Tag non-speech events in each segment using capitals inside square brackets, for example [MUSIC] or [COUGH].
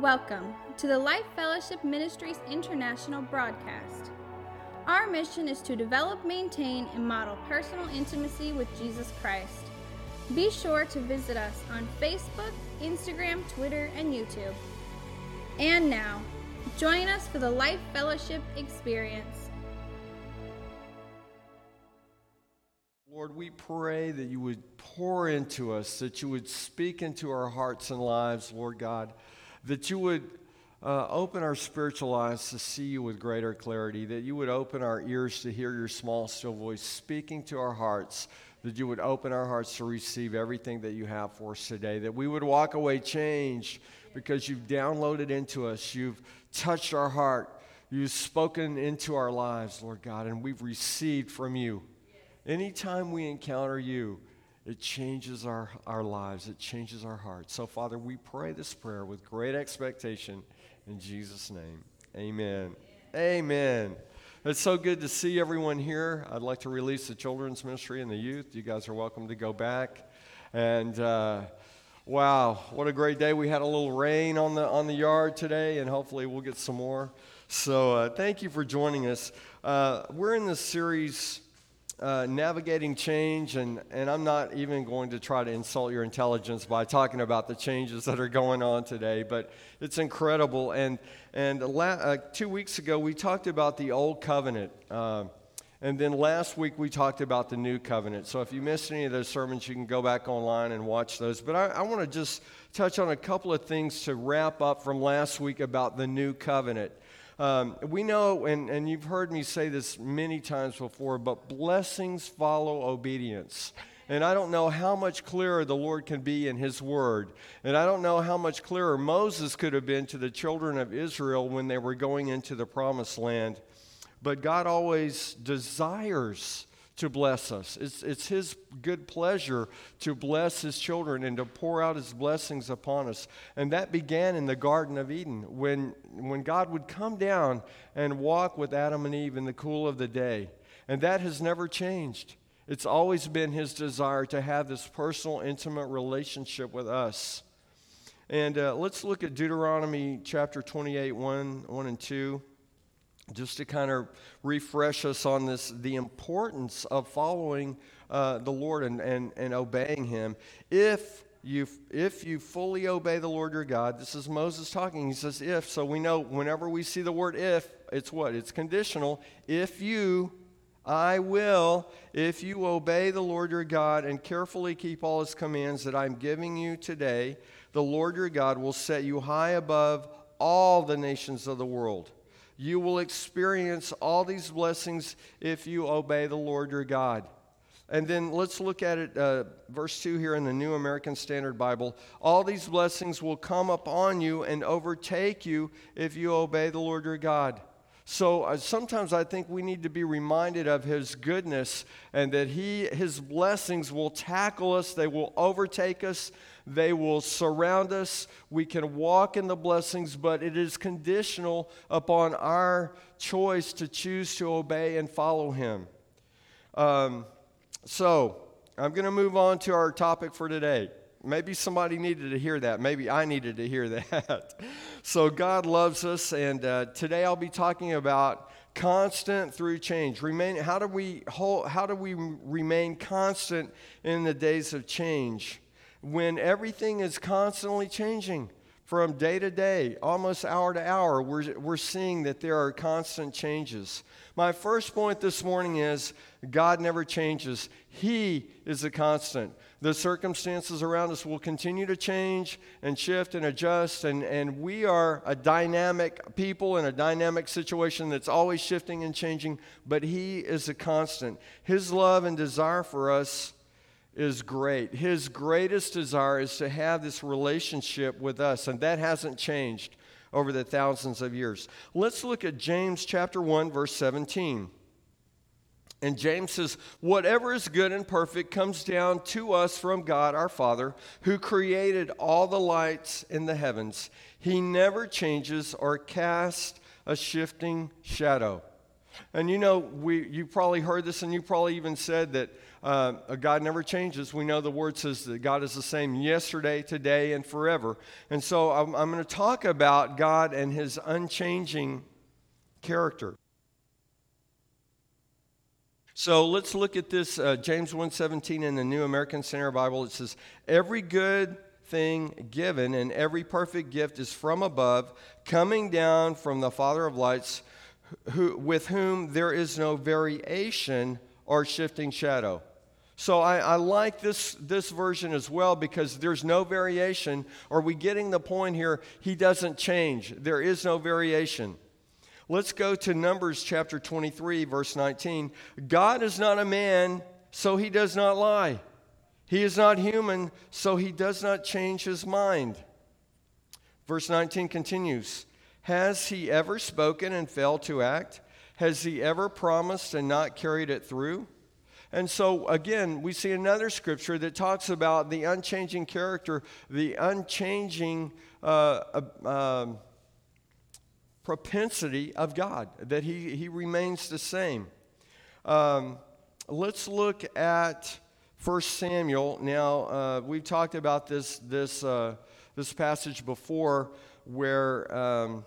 Welcome to the Life Fellowship Ministries International broadcast. Our mission is to develop, maintain, and model personal intimacy with Jesus Christ. Be sure to visit us on Facebook, Instagram, Twitter, and YouTube. And now, join us for the Life Fellowship experience. Lord, we pray that you would pour into us, that you would speak into our hearts and lives, Lord God that you would uh, open our spiritual eyes to see you with greater clarity, that you would open our ears to hear your small, still voice speaking to our hearts, that you would open our hearts to receive everything that you have for us today, that we would walk away changed because you've downloaded into us, you've touched our heart, you've spoken into our lives, Lord God, and we've received from you. Anytime we encounter you, it changes our, our lives, it changes our hearts. So, Father, we pray this prayer with great expectation in Jesus' name. Amen. Amen. It's so good to see everyone here. I'd like to release the children's ministry and the youth. You guys are welcome to go back. And uh, wow, what a great day. We had a little rain on the, on the yard today, and hopefully we'll get some more. So, uh, thank you for joining us. Uh, we're in this series uh, navigating change, and, and I'm not even going to try to insult your intelligence by talking about the changes that are going on today, but it's incredible. And, and la- uh, two weeks ago, we talked about the Old Covenant. Uh, and then last week, we talked about the New Covenant. So if you missed any of those sermons, you can go back online and watch those. But I, I want to just touch on a couple of things to wrap up from last week about the New Covenant. Um, we know, and, and you've heard me say this many times before, but blessings follow obedience. And I don't know how much clearer the Lord can be in His Word. And I don't know how much clearer Moses could have been to the children of Israel when they were going into the promised land. But God always desires to bless us. It's, it's His good pleasure to bless His children and to pour out His blessings upon us. And that began in the Garden of Eden when, when God would come down and walk with Adam and Eve in the cool of the day. And that has never changed. It's always been His desire to have this personal, intimate relationship with us. And uh, let's look at Deuteronomy chapter 28, 1, 1 and 2 just to kind of refresh us on this the importance of following uh, the Lord and, and, and obeying Him. If you, if you fully obey the Lord your God, this is Moses talking. He says, if. So we know whenever we see the word if, it's what? It's conditional. If you, I will, if you obey the Lord your God and carefully keep all his commands that I'm giving you today, the Lord your God will set you high above all the nations of the world. You will experience all these blessings if you obey the Lord your God. And then let's look at it, uh, verse 2 here in the New American Standard Bible. All these blessings will come upon you and overtake you if you obey the Lord your God. So uh, sometimes I think we need to be reminded of his goodness and that he, his blessings will tackle us, they will overtake us, they will surround us. We can walk in the blessings, but it is conditional upon our choice to choose to obey and follow Him. Um, so, I'm going to move on to our topic for today. Maybe somebody needed to hear that. Maybe I needed to hear [LAUGHS] that. so, God loves us, and uh, today I'll be talking about constant through change. Remain. How do we hold, How do we remain constant in the days of change? when everything is constantly changing from day to day, almost hour to hour, we're, we're seeing that there are constant changes. My first point this morning is God never changes, He is a constant. The circumstances around us will continue to change and shift and adjust, and, and we are a dynamic people in a dynamic situation that's always shifting and changing, but He is a constant. His love and desire for us is great. His greatest desire is to have this relationship with us, and that hasn't changed over the thousands of years. Let's look at James chapter 1 verse 17. And James says, Whatever is good and perfect comes down to us from God our Father, who created all the lights in the heavens. He never changes or casts a shifting shadow. And you know, we, you probably heard this, and you probably even said that Uh, God never changes. We know the word says that God is the same yesterday, today, and forever. And so I'm, I'm going to talk about God and his unchanging character. So let's look at this uh, James 1:17 in the New American Standard Bible. It says, "Every good thing given and every perfect gift is from above, coming down from the Father of lights, who, with whom there is no variation or shifting shadow." So I, I, like this, this version as well because there's no variation. Are we getting the point here? He doesn't change. There is no variation. Let's go to Numbers chapter 23, verse 19. God is not a man, so he does not lie. He is not human, so he does not change his mind. Verse 19 continues Has he ever spoken and failed to act? Has he ever promised and not carried it through? And so, again, we see another scripture that talks about the unchanging character, the unchanging uh, uh, um, propensity of God, that he, he remains the same. Um, let's look at 1 Samuel. Now, uh, we've talked about this, this, uh, this passage before where um,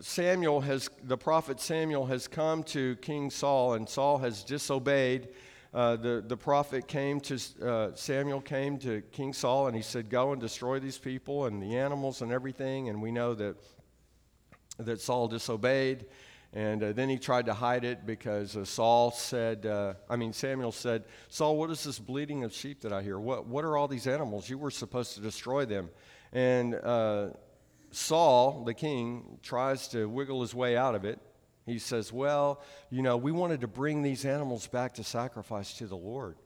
Samuel has, the prophet Samuel has come to King Saul, and Saul has disobeyed. Uh, the, the prophet came to, uh, Samuel came to King Saul and he said, Go and destroy these people and the animals and everything. And we know that that Saul disobeyed. And uh, then he tried to hide it because uh, Saul said, uh, I mean, Samuel said, Saul, what is this bleating of sheep that I hear? What, what are all these animals? You were supposed to destroy them. And uh, Saul, the king, tries to wiggle his way out of it. He says, Well, you know, we wanted to bring these animals back to sacrifice to the Lord.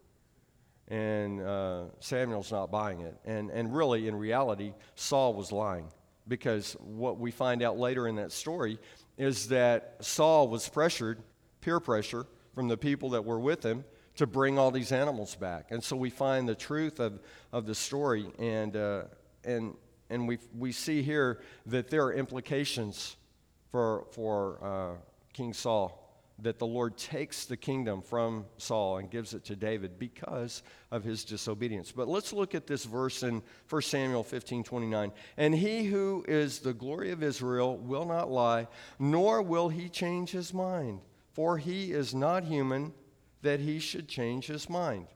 And uh, Samuel's not buying it. And, and really, in reality, Saul was lying because what we find out later in that story is that Saul was pressured, peer pressure, from the people that were with him to bring all these animals back. And so we find the truth of, of the story, and, uh, and, and we, we see here that there are implications for, for uh, King Saul that the Lord takes the kingdom from Saul and gives it to David because of his disobedience. But let's look at this verse in 1 Samuel 15 29. And he who is the glory of Israel will not lie, nor will he change his mind, for he is not human that he should change his mind.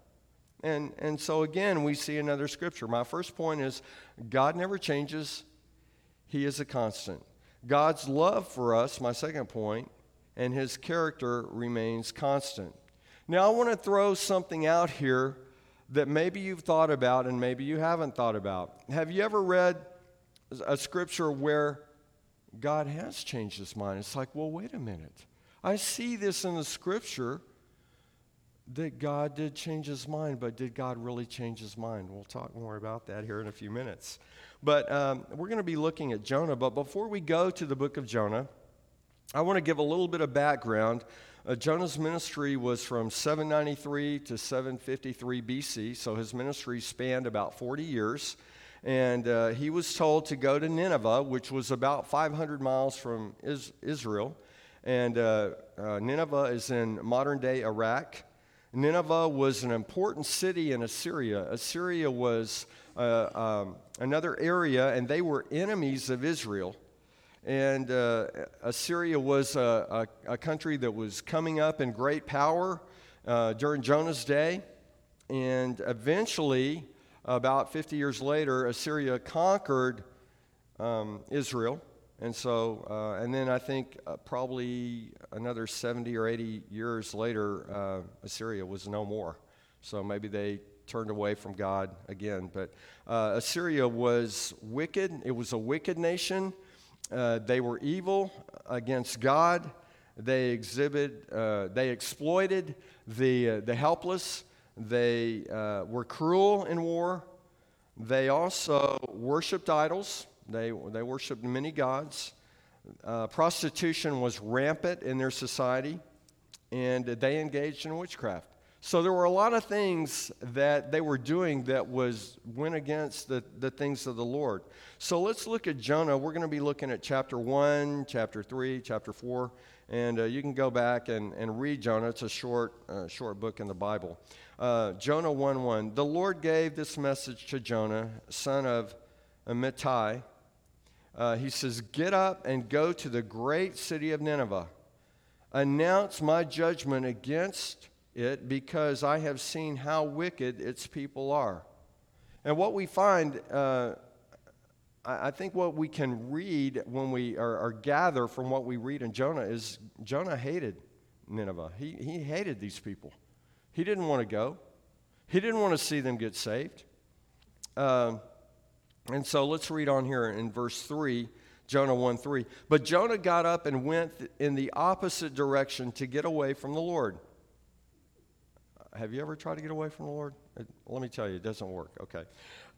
And, and so again, we see another scripture. My first point is God never changes, he is a constant. God's love for us, my second point, and his character remains constant. Now, I want to throw something out here that maybe you've thought about and maybe you haven't thought about. Have you ever read a scripture where God has changed his mind? It's like, well, wait a minute. I see this in the scripture that God did change his mind, but did God really change his mind? We'll talk more about that here in a few minutes. But um, we're going to be looking at Jonah. But before we go to the book of Jonah, I want to give a little bit of background. Uh, Jonah's ministry was from 793 to 753 BC, so his ministry spanned about 40 years. And uh, he was told to go to Nineveh, which was about 500 miles from is- Israel. And uh, uh, Nineveh is in modern day Iraq. Nineveh was an important city in Assyria. Assyria was uh, um, another area, and they were enemies of Israel. And uh, Assyria was a, a, a, country that was coming up in great power uh, during Jonah's day. And eventually, about 50 years later, Assyria conquered um, Israel. And so, uh, and then I think uh, probably another 70 or 80 years later, uh, Assyria was no more. So maybe they turned away from God again. But uh, Assyria was wicked, it was a wicked nation. Uh, they were evil against God. They exhibit, uh, they exploited the, the helpless. They were cruel in war. They also worshipped idols. They, they worshipped many gods. Uh, prostitution was rampant in their society, and they engaged in witchcraft. So there were a lot of things that they were doing that was went against the, the things of the Lord. So let's look at Jonah. We're going to be looking at chapter 1, chapter 3, chapter 4, And uh, you can go back and, and read Jonah. It's a short, uh, short book in the Bible. Uh, Jonah 1 1. The Lord gave this message to Jonah, son of Amittai. Uh, he says, Get up and go to the great city of Nineveh. Announce my judgment against it because I have seen how wicked its people are. And what we find, uh, I, think what we can read when we are, or gather from what we read in Jonah is Jonah hated Nineveh. He, he hated these people. He didn't want to go, he didn't want to see them get saved. Uh, and so let's read on here in verse 3, Jonah 1 3. But Jonah got up and went in the opposite direction to get away from the Lord. Have you ever tried to get away from the Lord? Uh, let me tell you, it doesn't work. Okay.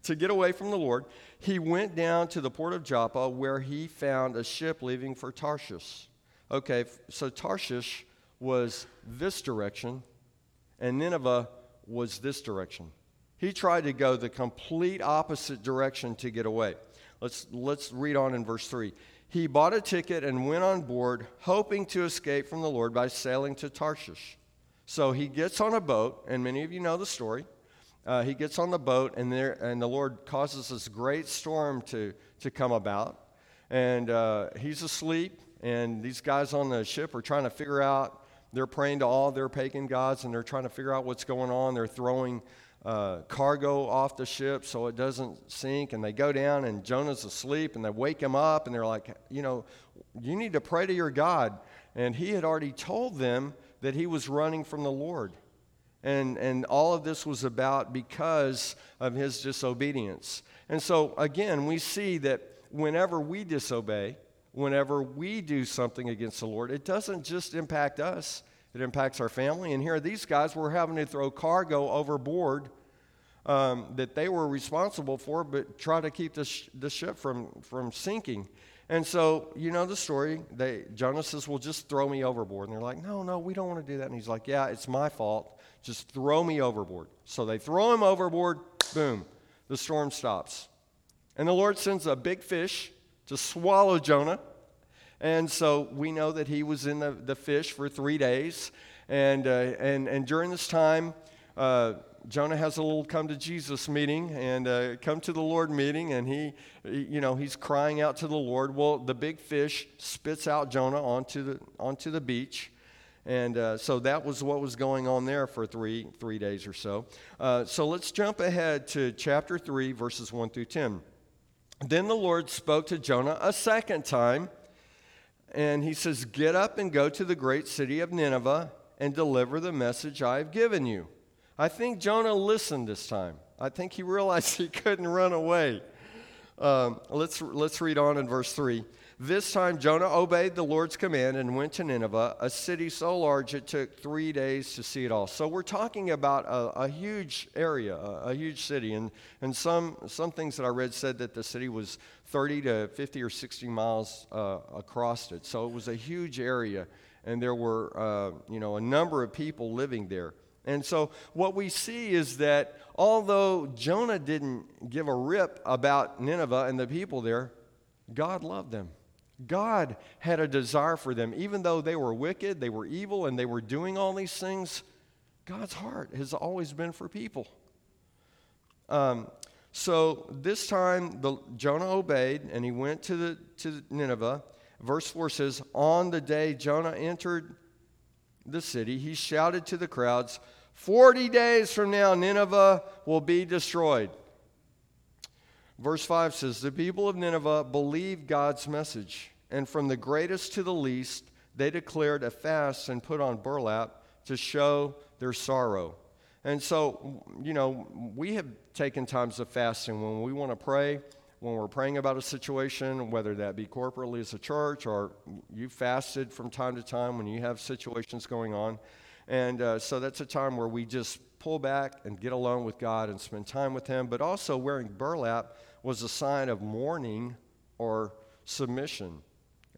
To get away from the Lord, he went down to the port of Joppa where he found a ship leaving for Tarshish. Okay, so Tarshish was this direction, and Nineveh was this direction. He tried to go the complete opposite direction to get away. Let's, let's read on in verse 3. He bought a ticket and went on board, hoping to escape from the Lord by sailing to Tarshish. So he gets on a boat, and many of you know the story. Uh, he gets on the boat, and, there, and the Lord causes this great storm to, to come about. And uh, he's asleep, and these guys on the ship are trying to figure out, they're praying to all their pagan gods, and they're trying to figure out what's going on. They're throwing uh, cargo off the ship so it doesn't sink. And they go down, and Jonah's asleep, and they wake him up, and they're like, you know, you need to pray to your God. And he had already told them that he was running from the Lord. And, and all of this was about because of his disobedience. And so, again, we see that whenever we disobey, whenever we do something against the Lord, it doesn't just impact us, it impacts our family. And here, these guys were having to throw cargo overboard um, that they were responsible for, but try to keep the, sh- the ship from, from sinking. And so, you know the story. They, Jonah says, Well, just throw me overboard. And they're like, No, no, we don't want to do that. And he's like, Yeah, it's my fault. Just throw me overboard. So they throw him overboard. Boom. The storm stops. And the Lord sends a big fish to swallow Jonah. And so we know that he was in the, the fish for three days. And, uh, and, and during this time, uh, Jonah has a little come to Jesus meeting and uh, come to the Lord meeting, and he, you know, he's crying out to the Lord. Well, the big fish spits out Jonah onto the onto the beach, and uh, so that was what was going on there for three three days or so. Uh, so let's jump ahead to chapter three, verses one through ten. Then the Lord spoke to Jonah a second time, and he says, "Get up and go to the great city of Nineveh and deliver the message I have given you." I think Jonah listened this time. I think he realized [LAUGHS] he couldn't run away. Um, let's, let's read on in verse 3. This time Jonah obeyed the Lord's command and went to Nineveh, a city so large it took three days to see it all. So we're talking about a, a huge area, a, a, huge city. And, and some, some things that I read said that the city was 30 to 50 or 60 miles uh, across it. So it was a huge area, and there were uh, you know, a number of people living there. And so, what we see is that although Jonah didn't give a rip about Nineveh and the people there, God loved them. God had a desire for them. Even though they were wicked, they were evil, and they were doing all these things, God's heart has always been for people. Um, so this time, the, Jonah obeyed and he went to, the, to Nineveh. Verse 4 says, On the day Jonah entered the city, he shouted to the crowds, 40 days from now, Nineveh will be destroyed. Verse 5 says, The people of Nineveh believed God's message, and from the greatest to the least, they declared a fast and put on burlap to show their sorrow. And so, you know, we have taken times of fasting when we want to pray, when we're praying about a situation, whether that be corporately as a church or you fasted from time to time when you have situations going on. And uh, so that's a time where we just pull back and get alone with God and spend time with Him. But also, wearing burlap was a sign of mourning or submission.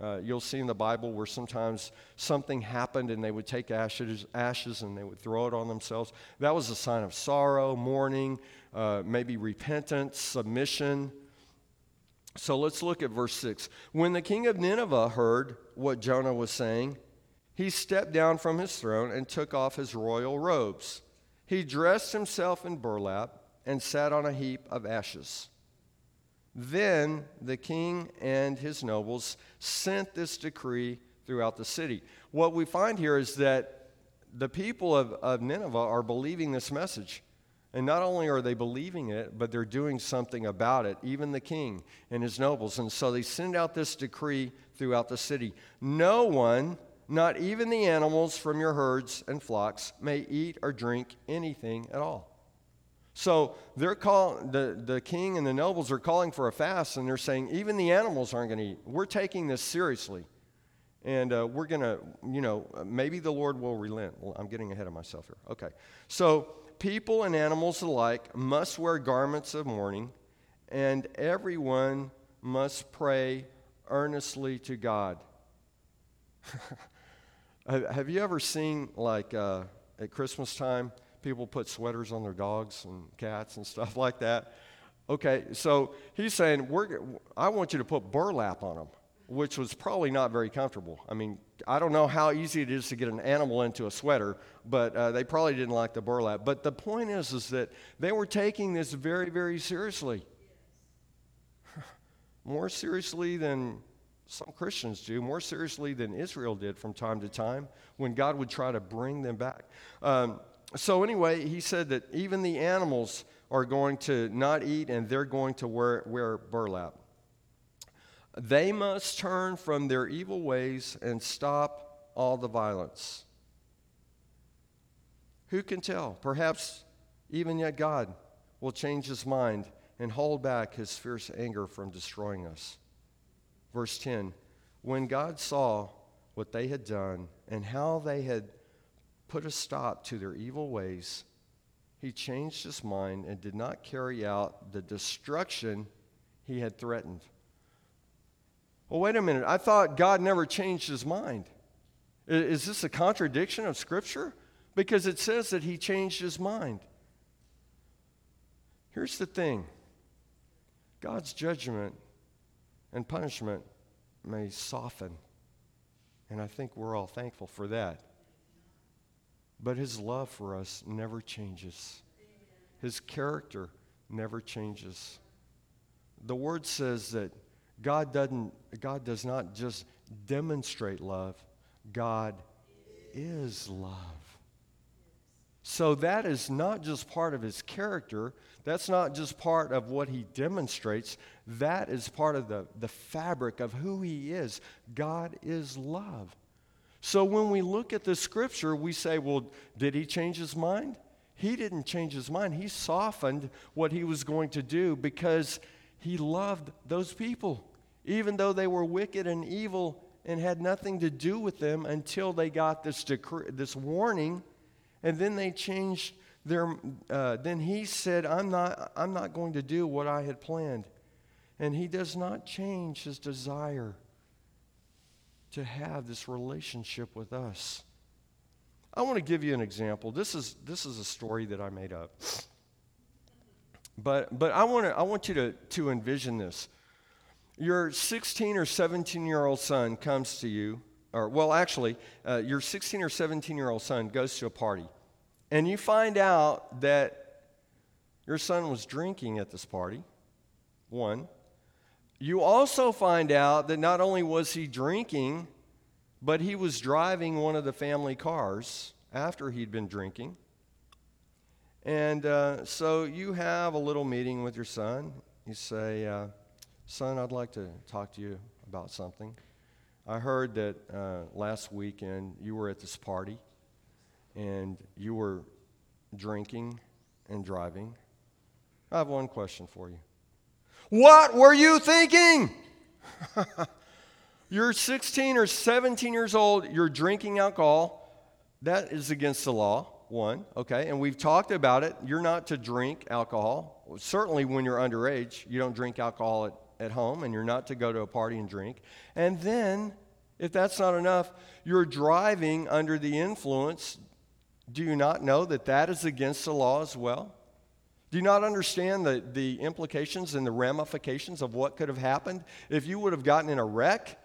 Uh, you'll see in the Bible where sometimes something happened and they would take ashes, ashes and they would throw it on themselves. That was a sign of sorrow, mourning, uh, maybe repentance, submission. So let's look at verse 6. When the king of Nineveh heard what Jonah was saying, he stepped down from his throne and took off his royal robes. He dressed himself in burlap and sat on a heap of ashes. Then the king and his nobles sent this decree throughout the city. What we find here is that the people of, of Nineveh are believing this message. And not only are they believing it, but they're doing something about it, even the king and his nobles. And so they send out this decree throughout the city No one, not even the animals from your herds and flocks, may eat or drink anything at all. So they're call, the, the king and the nobles are calling for a fast, and they're saying, even the animals aren't going to eat. We're taking this seriously. And uh, we're going to, you know, maybe the Lord will relent. Well, I'm getting ahead of myself here. Okay. So people and animals alike must wear garments of mourning, and everyone must pray earnestly to God. [LAUGHS] Have you ever seen, like, uh, at Christmas time, people put sweaters on their dogs and cats and [LAUGHS] stuff like that? Okay, so he's saying, We're, I want you to put burlap on them, which was probably not very comfortable. I mean, I don't know how easy it is to get an animal into a sweater, but uh, they probably didn't like the burlap. But the point is, is that they were taking this very, very seriously. [LAUGHS] More seriously than some Christians do, more seriously than Israel did from time to time when God would try to bring them back. Um, so, anyway, he said that even the animals are going to not eat and they're going to wear, wear burlap. They must turn from their evil ways and stop all the violence. Who can tell? Perhaps even yet God will change his mind and hold back his fierce anger from destroying us. Verse 10 When God saw what they had done and how they had put a stop to their evil ways, he changed his mind and did not carry out the destruction he had threatened. Well, wait a minute. I thought God never changed his mind. Is this a contradiction of Scripture? Because it says that he changed his mind. Here's the thing God's judgment and punishment may soften. And I think we're all thankful for that. But his love for us never changes, his character never changes. The word says that God, doesn't, God does not just demonstrate love, God is love. So that is not just part of his character, that's not just part of what he demonstrates, that is part of the, the fabric of who he is. God is love. So when we look at the scripture, we say, well, did he change his mind? He didn't change his mind. He softened what he was going to do because he loved those people, even though they were wicked and evil and had nothing to do with them until they got this, decree, this warning. And then they changed their, uh, then he said, I'm not, I'm not going to do what I had planned. And he does not change his desire to have this relationship with us. I want to give you an example. This is, this is a story that I made up. But, but I, want to, I want you to, to envision this. Your 16 or 17 year old son comes to you, or well, actually, uh, your 16 or 17 year old son goes to a party, and you find out that your son was drinking at this party, one. You also find out that not only was he drinking, but he was driving one of the family cars after he'd been drinking. And uh, so you have a little meeting with your son. You say, uh, Son, I'd like to talk to you about something. I heard that uh, last weekend you were at this party and you were drinking and driving. I have one question for you. What were you thinking? [LAUGHS] you're 16 or 17 years old, you're drinking alcohol. That is against the law, one, okay? And we've talked about it. You're not to drink alcohol. Certainly when you're underage, you don't drink alcohol at, at home, and you're not to go to a party and drink. And then, if that's not enough, you're driving under the influence. Do you not know that that is against the law as well? Do you not understand the, the implications and the ramifications of what could have happened if you would have gotten in a wreck?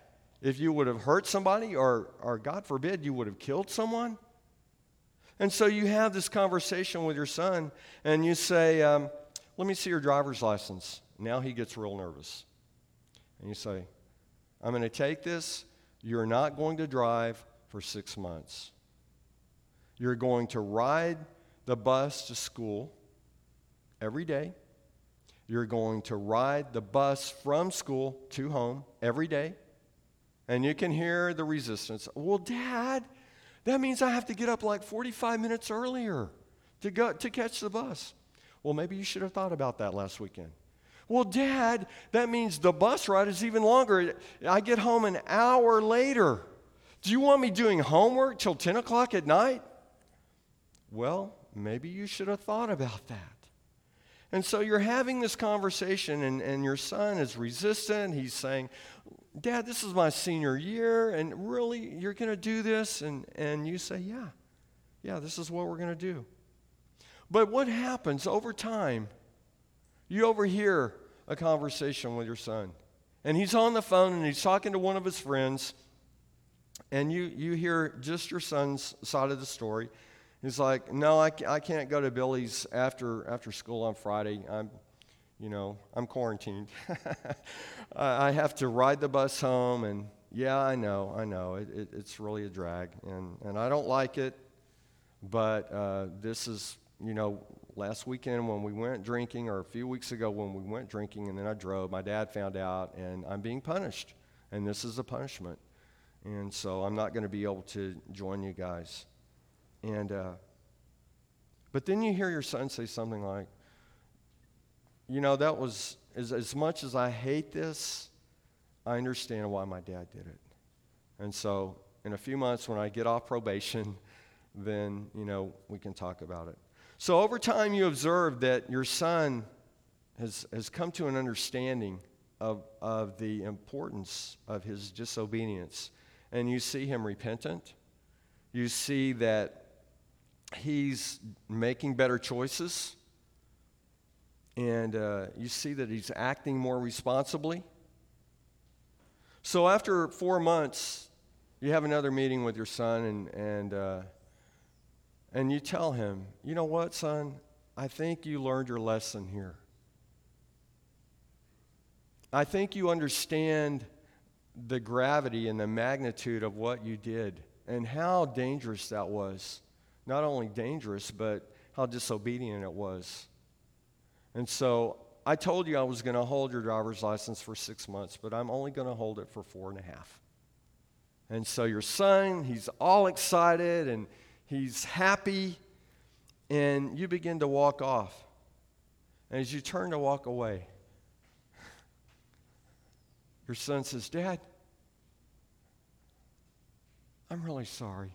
if you would have hurt somebody or, or God forbid, you would have killed someone. And so you have this conversation with your son, and you say, um, Let me see your driver's license. Now he gets real nervous. And you say, I'm going to take this. You're not going to drive for six months. You're going to ride the bus to school every day. You're going to ride the bus from school to home every day. And you can hear the resistance. Well, Dad, that means I have to get up like 45 minutes earlier to, go, to catch the bus. Well, maybe you should have thought about that last weekend. Well, Dad, that means the bus ride is even longer. I get home an hour later. Do you want me doing homework till 10 o'clock at night? Well, maybe you should have thought about that. And so you're having this conversation, and, and your son is resistant. He's saying, Dad, this is my senior year, and really, you're going to do this? And, and you say, Yeah, yeah, this is what we're going to do. But what happens over time? You overhear a conversation with your son, and he's on the phone and he's talking to one of his friends, and you, you hear just your son's side of the story. He's like, No, I, I can't go to Billy's after, after school on Friday. I'm, you know, I'm quarantined. [LAUGHS] I have to ride the bus home, and yeah, I know, I know. It, it, it's really a drag, and, and I don't like it, but uh, this is, you know, last weekend when we went drinking, or a few weeks ago when we went drinking, and then I drove, my dad found out, and I'm being punished, and this is a punishment. And so I'm not going to be able to join you guys. And, uh, but then you hear your son say something like, you know, that was, as, as much as I hate this, I understand why my dad did it. And so in a few months, when I get off probation, [LAUGHS] then, you know, we can talk about it. So over time, you observe that your son has, has come to an understanding of, of the importance of his disobedience. And you see him repentant. You see that he's making better choices. And uh, you see that he's acting more responsibly. So after four months, you have another meeting with your son, and, and, uh, and you tell him, you know what, son? I think you learned your lesson here. I think you understand the gravity and the magnitude of what you did and how dangerous that was not only dangerous, but how disobedient it was. And so I told you I was going to hold your driver's license for six months, but I'm only going to hold it for four and a half. And so your son, he's all excited and he's happy, and you begin to walk off. And as you turn to walk away, your son says, Dad, I'm really sorry.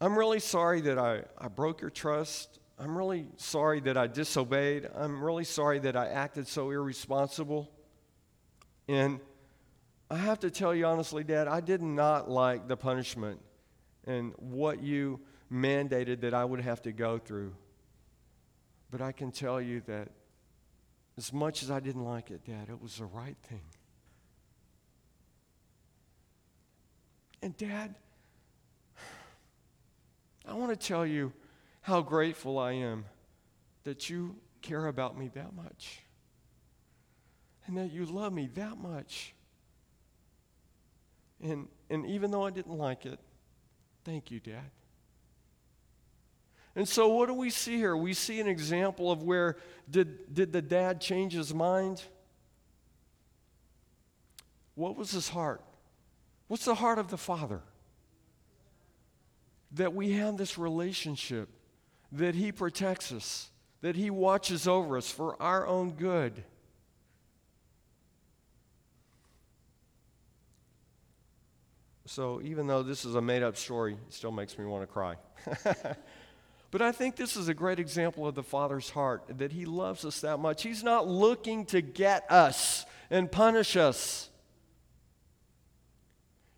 I'm really sorry that I, I broke your trust. I'm really sorry that I disobeyed. I'm really sorry that I acted so irresponsible. And I have to tell you honestly, Dad, I did not like the punishment and what you mandated that I would have to go through. But I can tell you that as much as I didn't like it, Dad, it was the right thing. And, Dad, I want to tell you how grateful I am that you care about me that much and that you love me that much. And, and even though I didn't like it, thank you, Dad. And so, what do we see here? We see an example of where did, did the dad change his mind? What was his heart? What's the heart of the father? that we have this relationship, that He protects us, that He watches over us for our own good. So, even though this is a made up story, it still makes me want to cry. [LAUGHS] but I think this is a great example of the Father's heart that He loves us that much. He's not looking to get us and punish us.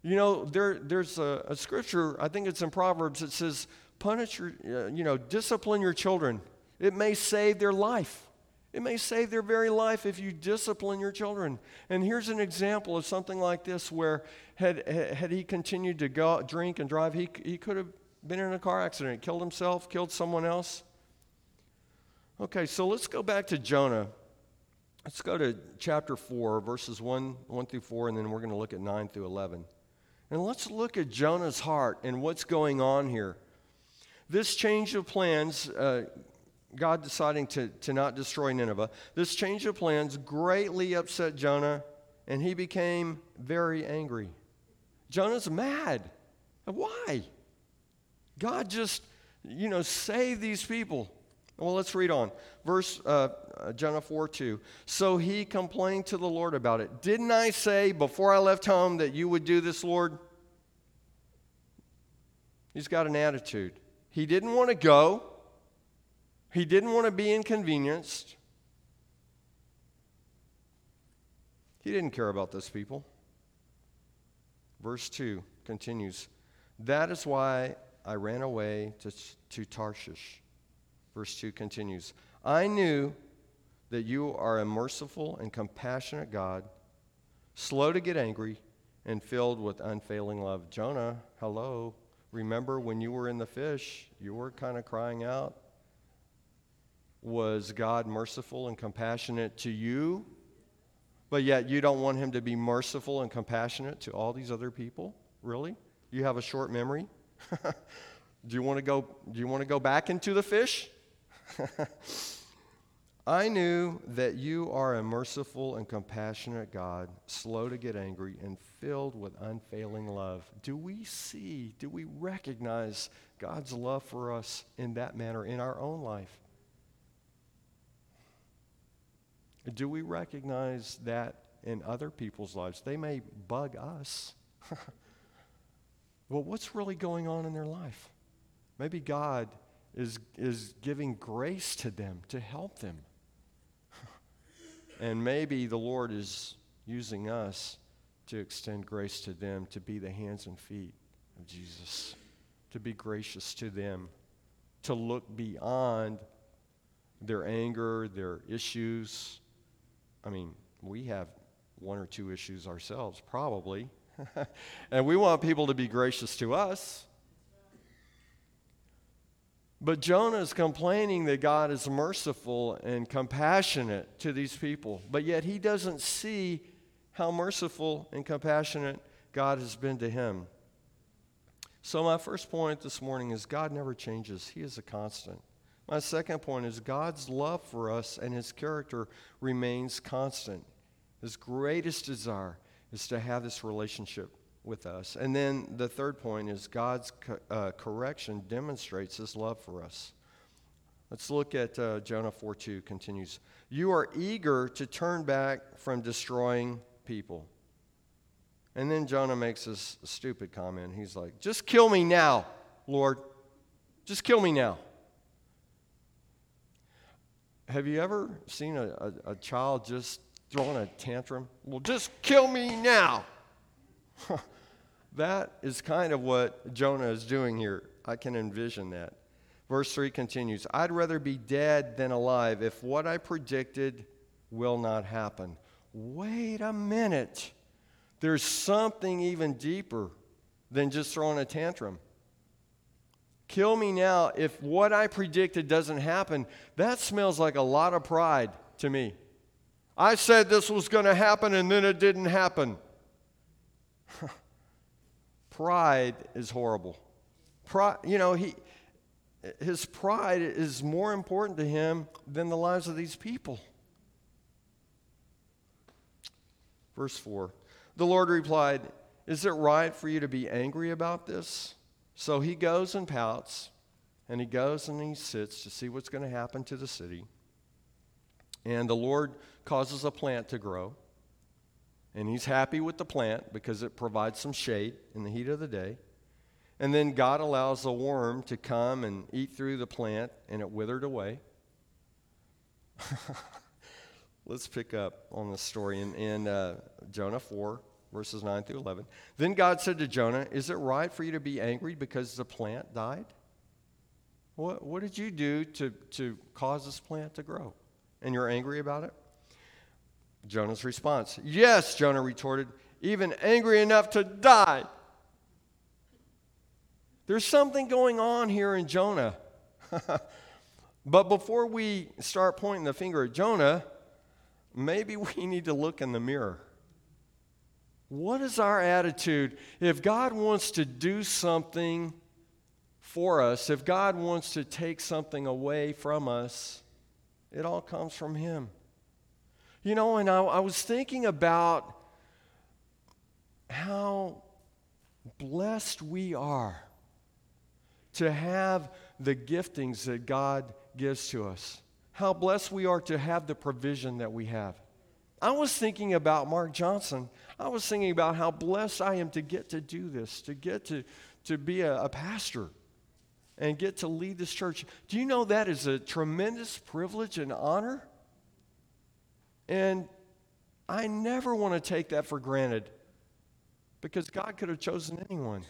You know, there, there's a, a, scripture, I think it's in Proverbs, that says, punish your, uh, you know, discipline your children. It may save their life. It may save their very life if you discipline your children. And here's an example of something like this where had, had he continued to go drink and drive, he, he could have been in a car accident, killed himself, killed someone else. Okay, so let's go back to Jonah. Let's go to chapter 4, verses 1, 1 through 4, and then we're going to look at 9 through 11. And let's look at Jonah's heart and what's going on here. This change of plans, uh, God deciding to, to not destroy Nineveh, this change of plans greatly upset Jonah, and he became very angry. Jonah's mad. Why? God just, you know, save these people. Well, let's read on. Verse uh, uh, Jonah 4 2. So he complained to the Lord about it. Didn't I say before I left home that you would do this, Lord? He's got an attitude. He didn't want to go, he didn't want to be inconvenienced. He didn't care about those people. Verse 2 continues That is why I ran away to, to Tarshish. Verse 2 continues I knew that you are a merciful and compassionate God, slow to get angry, and filled with unfailing love. Jonah, hello. Remember when you were in the fish, you were kind of crying out. Was God merciful and compassionate to you? But yet you don't want him to be merciful and compassionate to all these other people? Really? You have a short memory? [LAUGHS] do you want to go do you want to go back into the fish? [LAUGHS] I knew that you are a merciful and compassionate God, slow to get angry and filled with unfailing love. Do we see, do we recognize God's love for us in that manner in our own life? Do we recognize that in other people's lives? They may bug us. [LAUGHS] well, what's really going on in their life? Maybe God is, is giving grace to them to help them. [LAUGHS] and maybe the Lord is using us to extend grace to them, to be the hands and feet of Jesus, to be gracious to them, to look beyond their anger, their issues. I mean, we have one or two issues ourselves, probably. [LAUGHS] and we want people to be gracious to us. But Jonah is complaining that God is merciful and compassionate to these people, but yet he doesn't see how merciful and compassionate God has been to him. So, my first point this morning is God never changes, He is a constant. My second point is God's love for us and His character remains constant. His greatest desire is to have this relationship with us. And then the third point is God's co- uh, correction demonstrates his love for us. Let's look at uh, Jonah 4 2 continues. You are eager to turn back from destroying people. And then Jonah makes this stupid comment. He's like, Just kill me now, Lord. Just kill me now. Have you ever seen a, a, a child just throwing a tantrum? Well, just kill me now. [LAUGHS] That is kind of what Jonah is doing here. I can envision that. Verse 3 continues I'd rather be dead than alive if what I predicted will not happen. Wait a minute. There's something even deeper than just throwing a tantrum. Kill me now if what I predicted doesn't happen. That smells like a lot of pride to me. I said this was going to happen and then it didn't happen. [LAUGHS] Pride is horrible. Pride, you know, he, his pride is more important to him than the lives of these people. Verse 4 The Lord replied, Is it right for you to be angry about this? So he goes and pouts, and he goes and he sits to see what's going to happen to the city. And the Lord causes a plant to grow. And he's happy with the plant because it provides some shade in the heat of the day. And then God allows a worm to come and eat through the plant, and it withered away. [LAUGHS] Let's pick up on the story in, in uh, Jonah 4, verses 9 through 11. Then God said to Jonah, Is it right for you to be angry because the plant died? What, what did you do to, to cause this plant to grow? and you're angry about it? Jonah's response Yes, Jonah retorted, even angry enough to die. There's something going on here in Jonah. [LAUGHS] but before we start pointing the finger at Jonah, maybe we need to look in the mirror. What is our attitude if God wants to do something for us, if God wants to take something away from us? It all comes from Him. You know, and I, I was thinking about how blessed we are to have the giftings that God gives to us. How blessed we are to have the provision that we have. I was thinking about Mark Johnson. I was thinking about how blessed I am to get to do this, to get to, to be a, a pastor and get to lead this church. Do you know that is a tremendous privilege and honor? And I never want to take that for granted because God could have chosen anyone,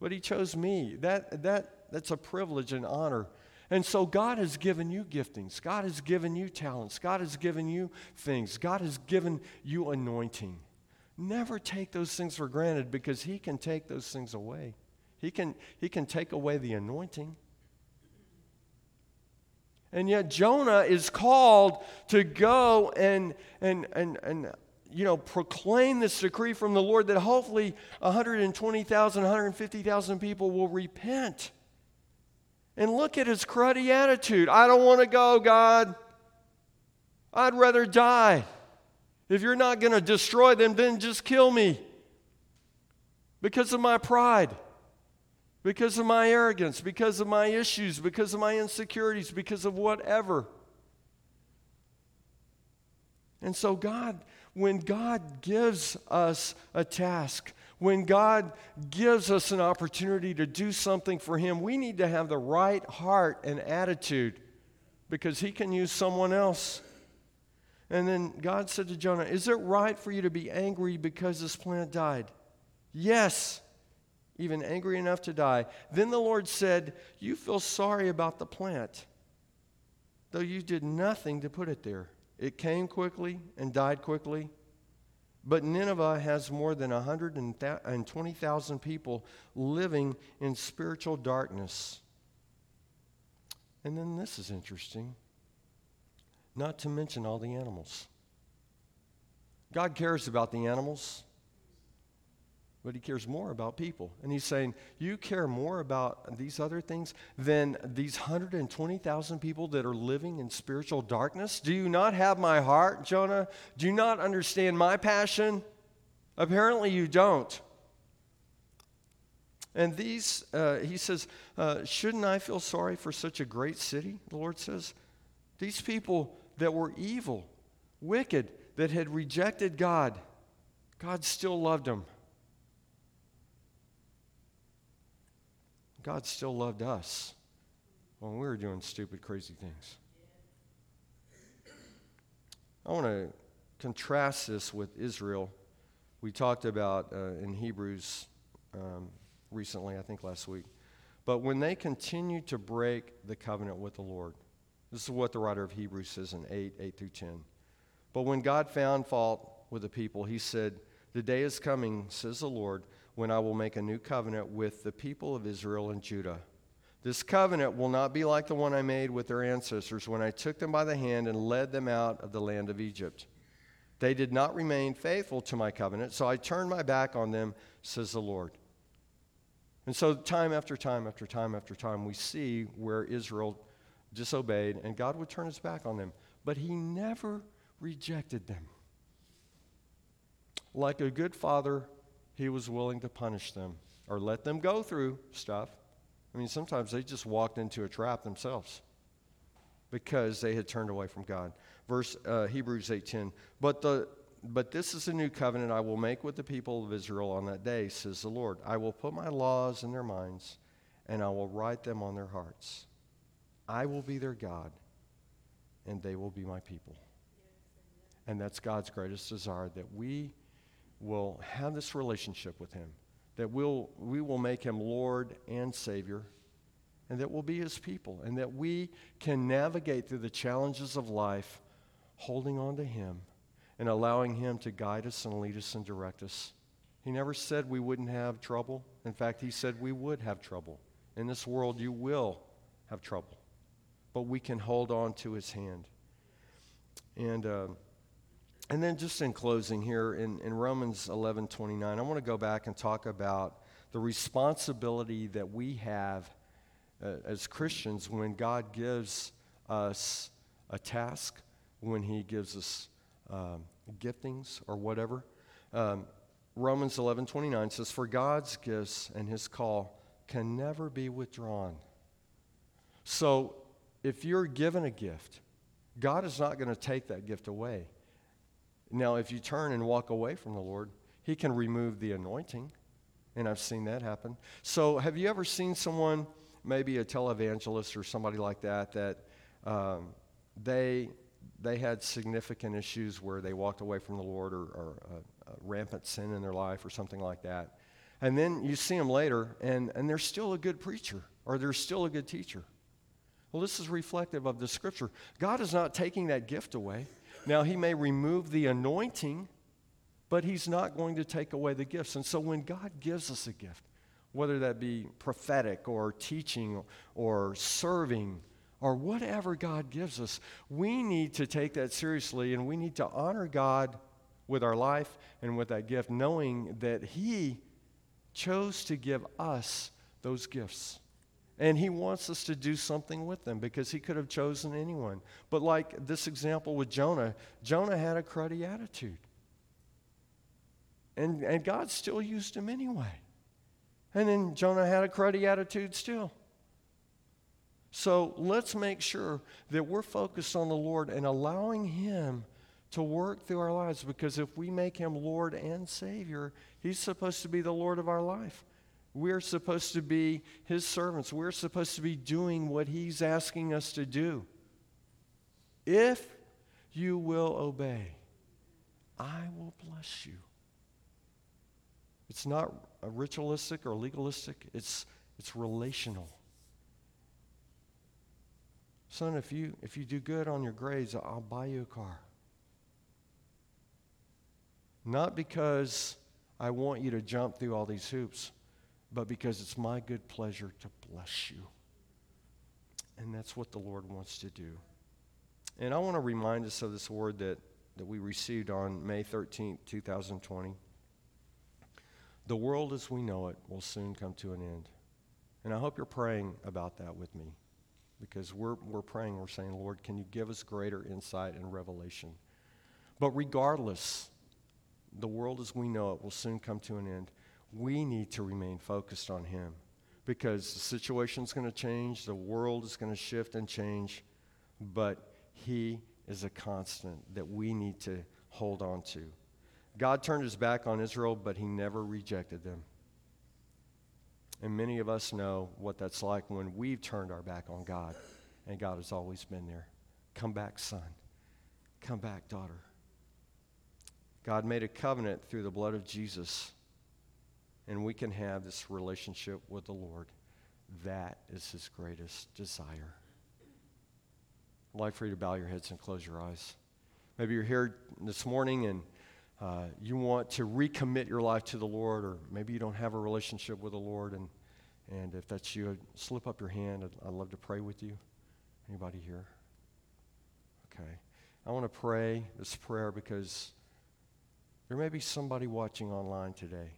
but He chose me. That, that, that's a privilege and honor. And so God has given you giftings. God has given you talents. God has given you things. God has given you anointing. Never take those things for granted because He can take those things away. He can, he can take away the anointing. And yet Jonah is called to go and, and, and, and you know, proclaim this decree from the Lord that hopefully 120,000, 150,000 people will repent. And look at his cruddy attitude. I don't want to go, God. I'd rather die. If you're not going to destroy them, then just kill me because of my pride because of my arrogance, because of my issues, because of my insecurities, because of whatever. And so, God, when God gives us a task, when God gives us an opportunity to do something for Him, we need to have the right heart and attitude because He can use someone else. And then God said to Jonah, Is it right for you to be angry because this plant died? Yes even angry enough to die. Then the Lord said, You feel sorry about the plant, though you did nothing to put it there. It came quickly and died quickly. But Nineveh has more than 120,000 people living in spiritual darkness. And then this is interesting, not to mention all the animals. God cares about the animals but he cares more about people. And he's saying, You care more about these other things than these 120,000 people that are living in spiritual darkness? Do you not have my heart, Jonah? Do you not understand my passion? Apparently, you don't. And these, uh, he says, uh, Shouldn't I feel sorry for such a great city? The Lord says. These people that were evil, wicked, that had rejected God, God still loved them. God still loved us when we were doing stupid, crazy things. I want to contrast this with Israel. We talked about uh, in Hebrews um, recently, I think last week. But when they continued to break the covenant with the Lord, this is what the writer of Hebrews says in 8 8 through 10. But when God found fault with the people, he said, The day is coming, says the Lord when I will make a new covenant with the people of Israel and Judah. This covenant will not be like the one I made with their ancestors when I took them by the hand and led them out of the land of Egypt. They did not remain faithful to my covenant, so I turned my back on them, says the Lord. And so, time after time after time after time, we see where Israel disobeyed and God would turn his back on them. But he never rejected them. Like a good father he was willing to punish them or let them go through stuff. I mean, sometimes they just walked into a trap themselves because they had turned away from God. Verse uh, Hebrews 8:10. But the but this is a new covenant I will make with the people of Israel on that day, says the Lord. I will put my laws in their minds, and I will write them on their hearts. I will be their God, and they will be my people. And that's God's greatest desire that we will have this relationship with Him, that we'll, we will make Him Lord and Savior, and that we'll be his people and that we can navigate through the challenges of life holding on to him and allowing him to guide us and lead us and direct us. He never said we wouldn't have trouble. In fact, he said we would have trouble. In this world, you will have trouble, but we can hold on to his hand. And, uh, and then just in closing here in, in Romans 11 29, I want to go back and talk about the responsibility that we have uh, as Christians when God gives us a task, when He gives us um, giftings or whatever. Um, Romans 11 29 says, For God's gifts and His call can never be withdrawn. So if you're given a gift, God is not going to take that gift away. Now, if you turn and walk away from the Lord, He can remove the anointing. And I've seen that happen. So, have you ever seen someone, maybe a televangelist or somebody like that, that um, they, they had significant issues where they walked away from the Lord or, or a, rampant sin in their life or something like that? And then you see them later, and, and they're still a good preacher or they're still a good teacher. Well, this is reflective of the scripture. God is not taking that gift away. Now, He may remove the anointing, but He's not going to take away the gifts. And so, when God gives us a gift, whether that be prophetic or teaching or serving or whatever God gives us, we need to take that seriously and we need to honor God with our life and with that gift, knowing that He chose to give us those gifts. And he wants us to do something with them because he could have chosen anyone. But like this example with Jonah, Jonah had a cruddy attitude. And, and God still used him anyway. And then Jonah had a cruddy attitude still. So let's make sure that we're focused on the Lord and allowing Him to work through our lives because if we make Him Lord and Savior, He's supposed to be the Lord of our life. We're supposed to be his servants. We're supposed to be doing what he's asking us to do. If you will obey, I will bless you. It's not ritualistic or legalistic, it's, it's relational. Son, if you, if you do good on your grades, I'll buy you a car. Not because I want you to jump through all these hoops but because it's my good pleasure to bless you. And that's what the Lord wants to do. And I want to remind us of this word that, that we received on May 13th, 2020. The world as we know it will soon come to an end. And I hope you're praying about that with me because we're, we're praying, we're saying, Lord, can you give us greater insight and revelation? But regardless, the world as we know it will soon come to an end we need to remain focused on Him because the situation's going to change, the world is going to shift and change, but He is a constant that we need to hold on to. God turned his back on Israel, but he never rejected them. And many of us know what that's like when we've turned our back on God, and God has always been there. Come back, son. Come back, daughter. God made a covenant through the blood of Jesus and we can have this relationship with the Lord. That is his greatest desire. I'd like for you to bow your heads and close your eyes. Maybe you're here this morning and uh, you want to recommit your life to the Lord, or maybe you don't have a relationship with the Lord, and, and if that's you, slip up your hand. I'd, I'd love to pray with you. Anybody here? Okay. I want to pray this prayer because there may be somebody watching online today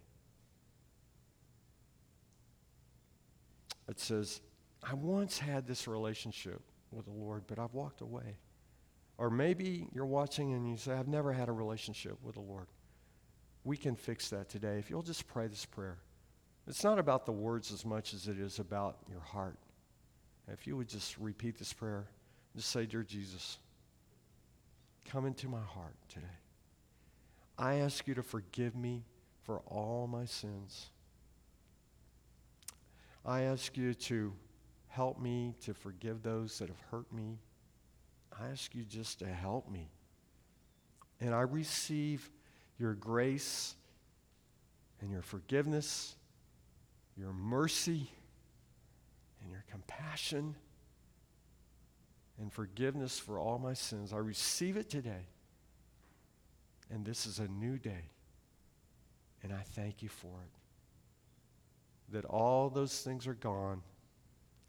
It says, I once had this relationship with the Lord, but I've walked away. Or maybe you're watching and you say, I've never had a relationship with the Lord. We can fix that today if you'll just pray this prayer. It's not about the words as much as it is about your heart. If you would just repeat this prayer, just say, Dear Jesus, come into my heart today. I ask you to forgive me for all my sins. I ask you to help me to forgive those that have hurt me. I ask you just to help me. And I receive your grace and your forgiveness, your mercy, and your compassion and forgiveness for all my sins. I receive it today. And this is a new day. And I thank you for it. That all those things are gone,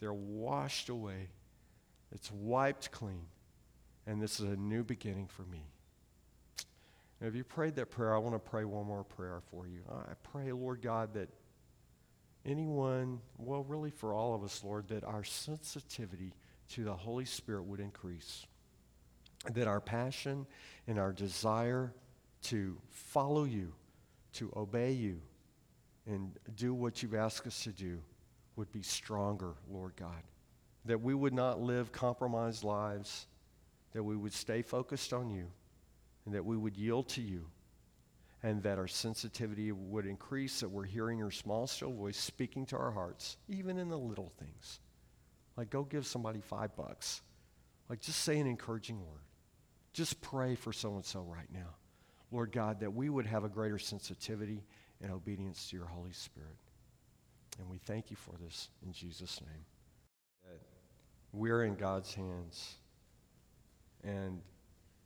they're washed away, it's wiped clean. And this is a new beginning for me. And if you prayed that prayer, I want to pray one more prayer for you. I pray, Lord God, that anyone, well, really for all of us, Lord, that our sensitivity to the Holy Spirit would increase. That our passion and our desire to follow you, to obey you, and do what you've asked us to do would be stronger, Lord God. That we would not live compromised lives, that we would stay focused on you, and that we would yield to you, and that our sensitivity would increase, that we're hearing your small, still voice speaking to our hearts, even in the little things. Like, go give somebody five bucks. Like, just say an encouraging word. Just pray for so and so right now. Lord God, that we would have a greater sensitivity and obedience to your Holy Spirit. And we thank you for this in Jesus' name. We're in God's hands. And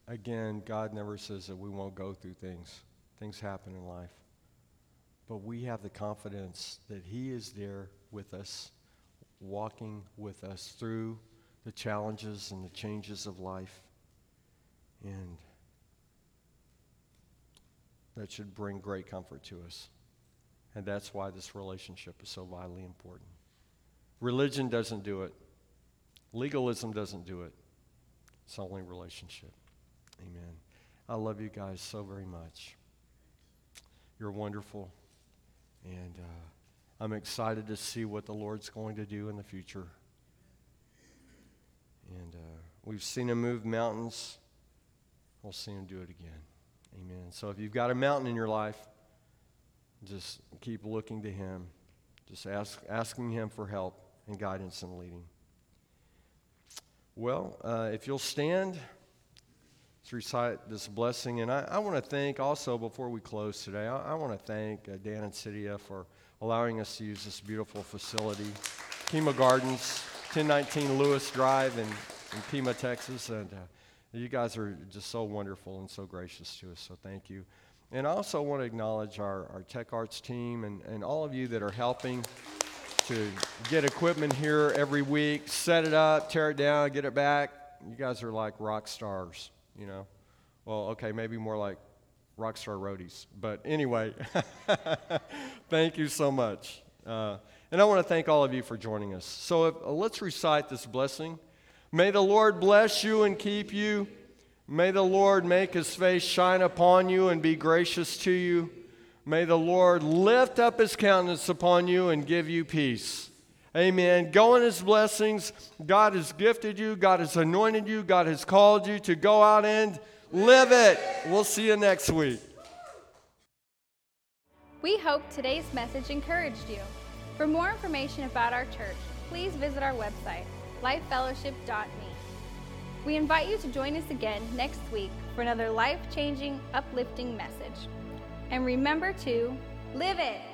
again, God never says that we won't go through things. Things happen in life. But we have the confidence that He is there with us walking with us through the challenges and the changes of life. And that should bring great comfort to us. And that's why this relationship is so vitally important. Religion doesn't do it, legalism doesn't do it. It's only relationship. Amen. I love you guys so very much. You're wonderful. And, uh, I'm excited to see what the Lord's going to do in the future. And uh, we've seen him move mountains. We'll see him do it again. Amen. So if you've got a mountain in your life, just keep looking to him. Just ask, asking him for help and guidance and leading. Well, uh, if you'll stand to recite this blessing, and I, I want to thank also before we close today, I, I want to thank uh, Dan and Cydia for allowing us to use this beautiful facility. Pima Gardens, 1019 Lewis Drive in, in Pima, Texas. And uh, you guys are just so wonderful and so gracious to us, so thank you. And I also want to acknowledge our, our Tech Arts team and, and all of you that are helping to get equipment here every week, set it up, tear it down, get it back. You guys are like rock stars, you know. Well, okay, maybe more like rock star Roadies. But anyway, [LAUGHS] thank you so much. Uh, and I want to thank all of you for joining us. So if, uh, let's recite this blessing. May the Lord bless you and keep you. May the Lord make his face shine upon you and be gracious to you. May the Lord lift up his countenance upon you and give you peace. Amen. Go in his blessings. God has gifted you, God has anointed you, God has called you to go out and Live it. We'll see you next week. We hope today's message encouraged you. For more information about our church, please visit our website, lifefellowship.me. We invite you to join us again next week for another life changing, uplifting message. And remember to live it.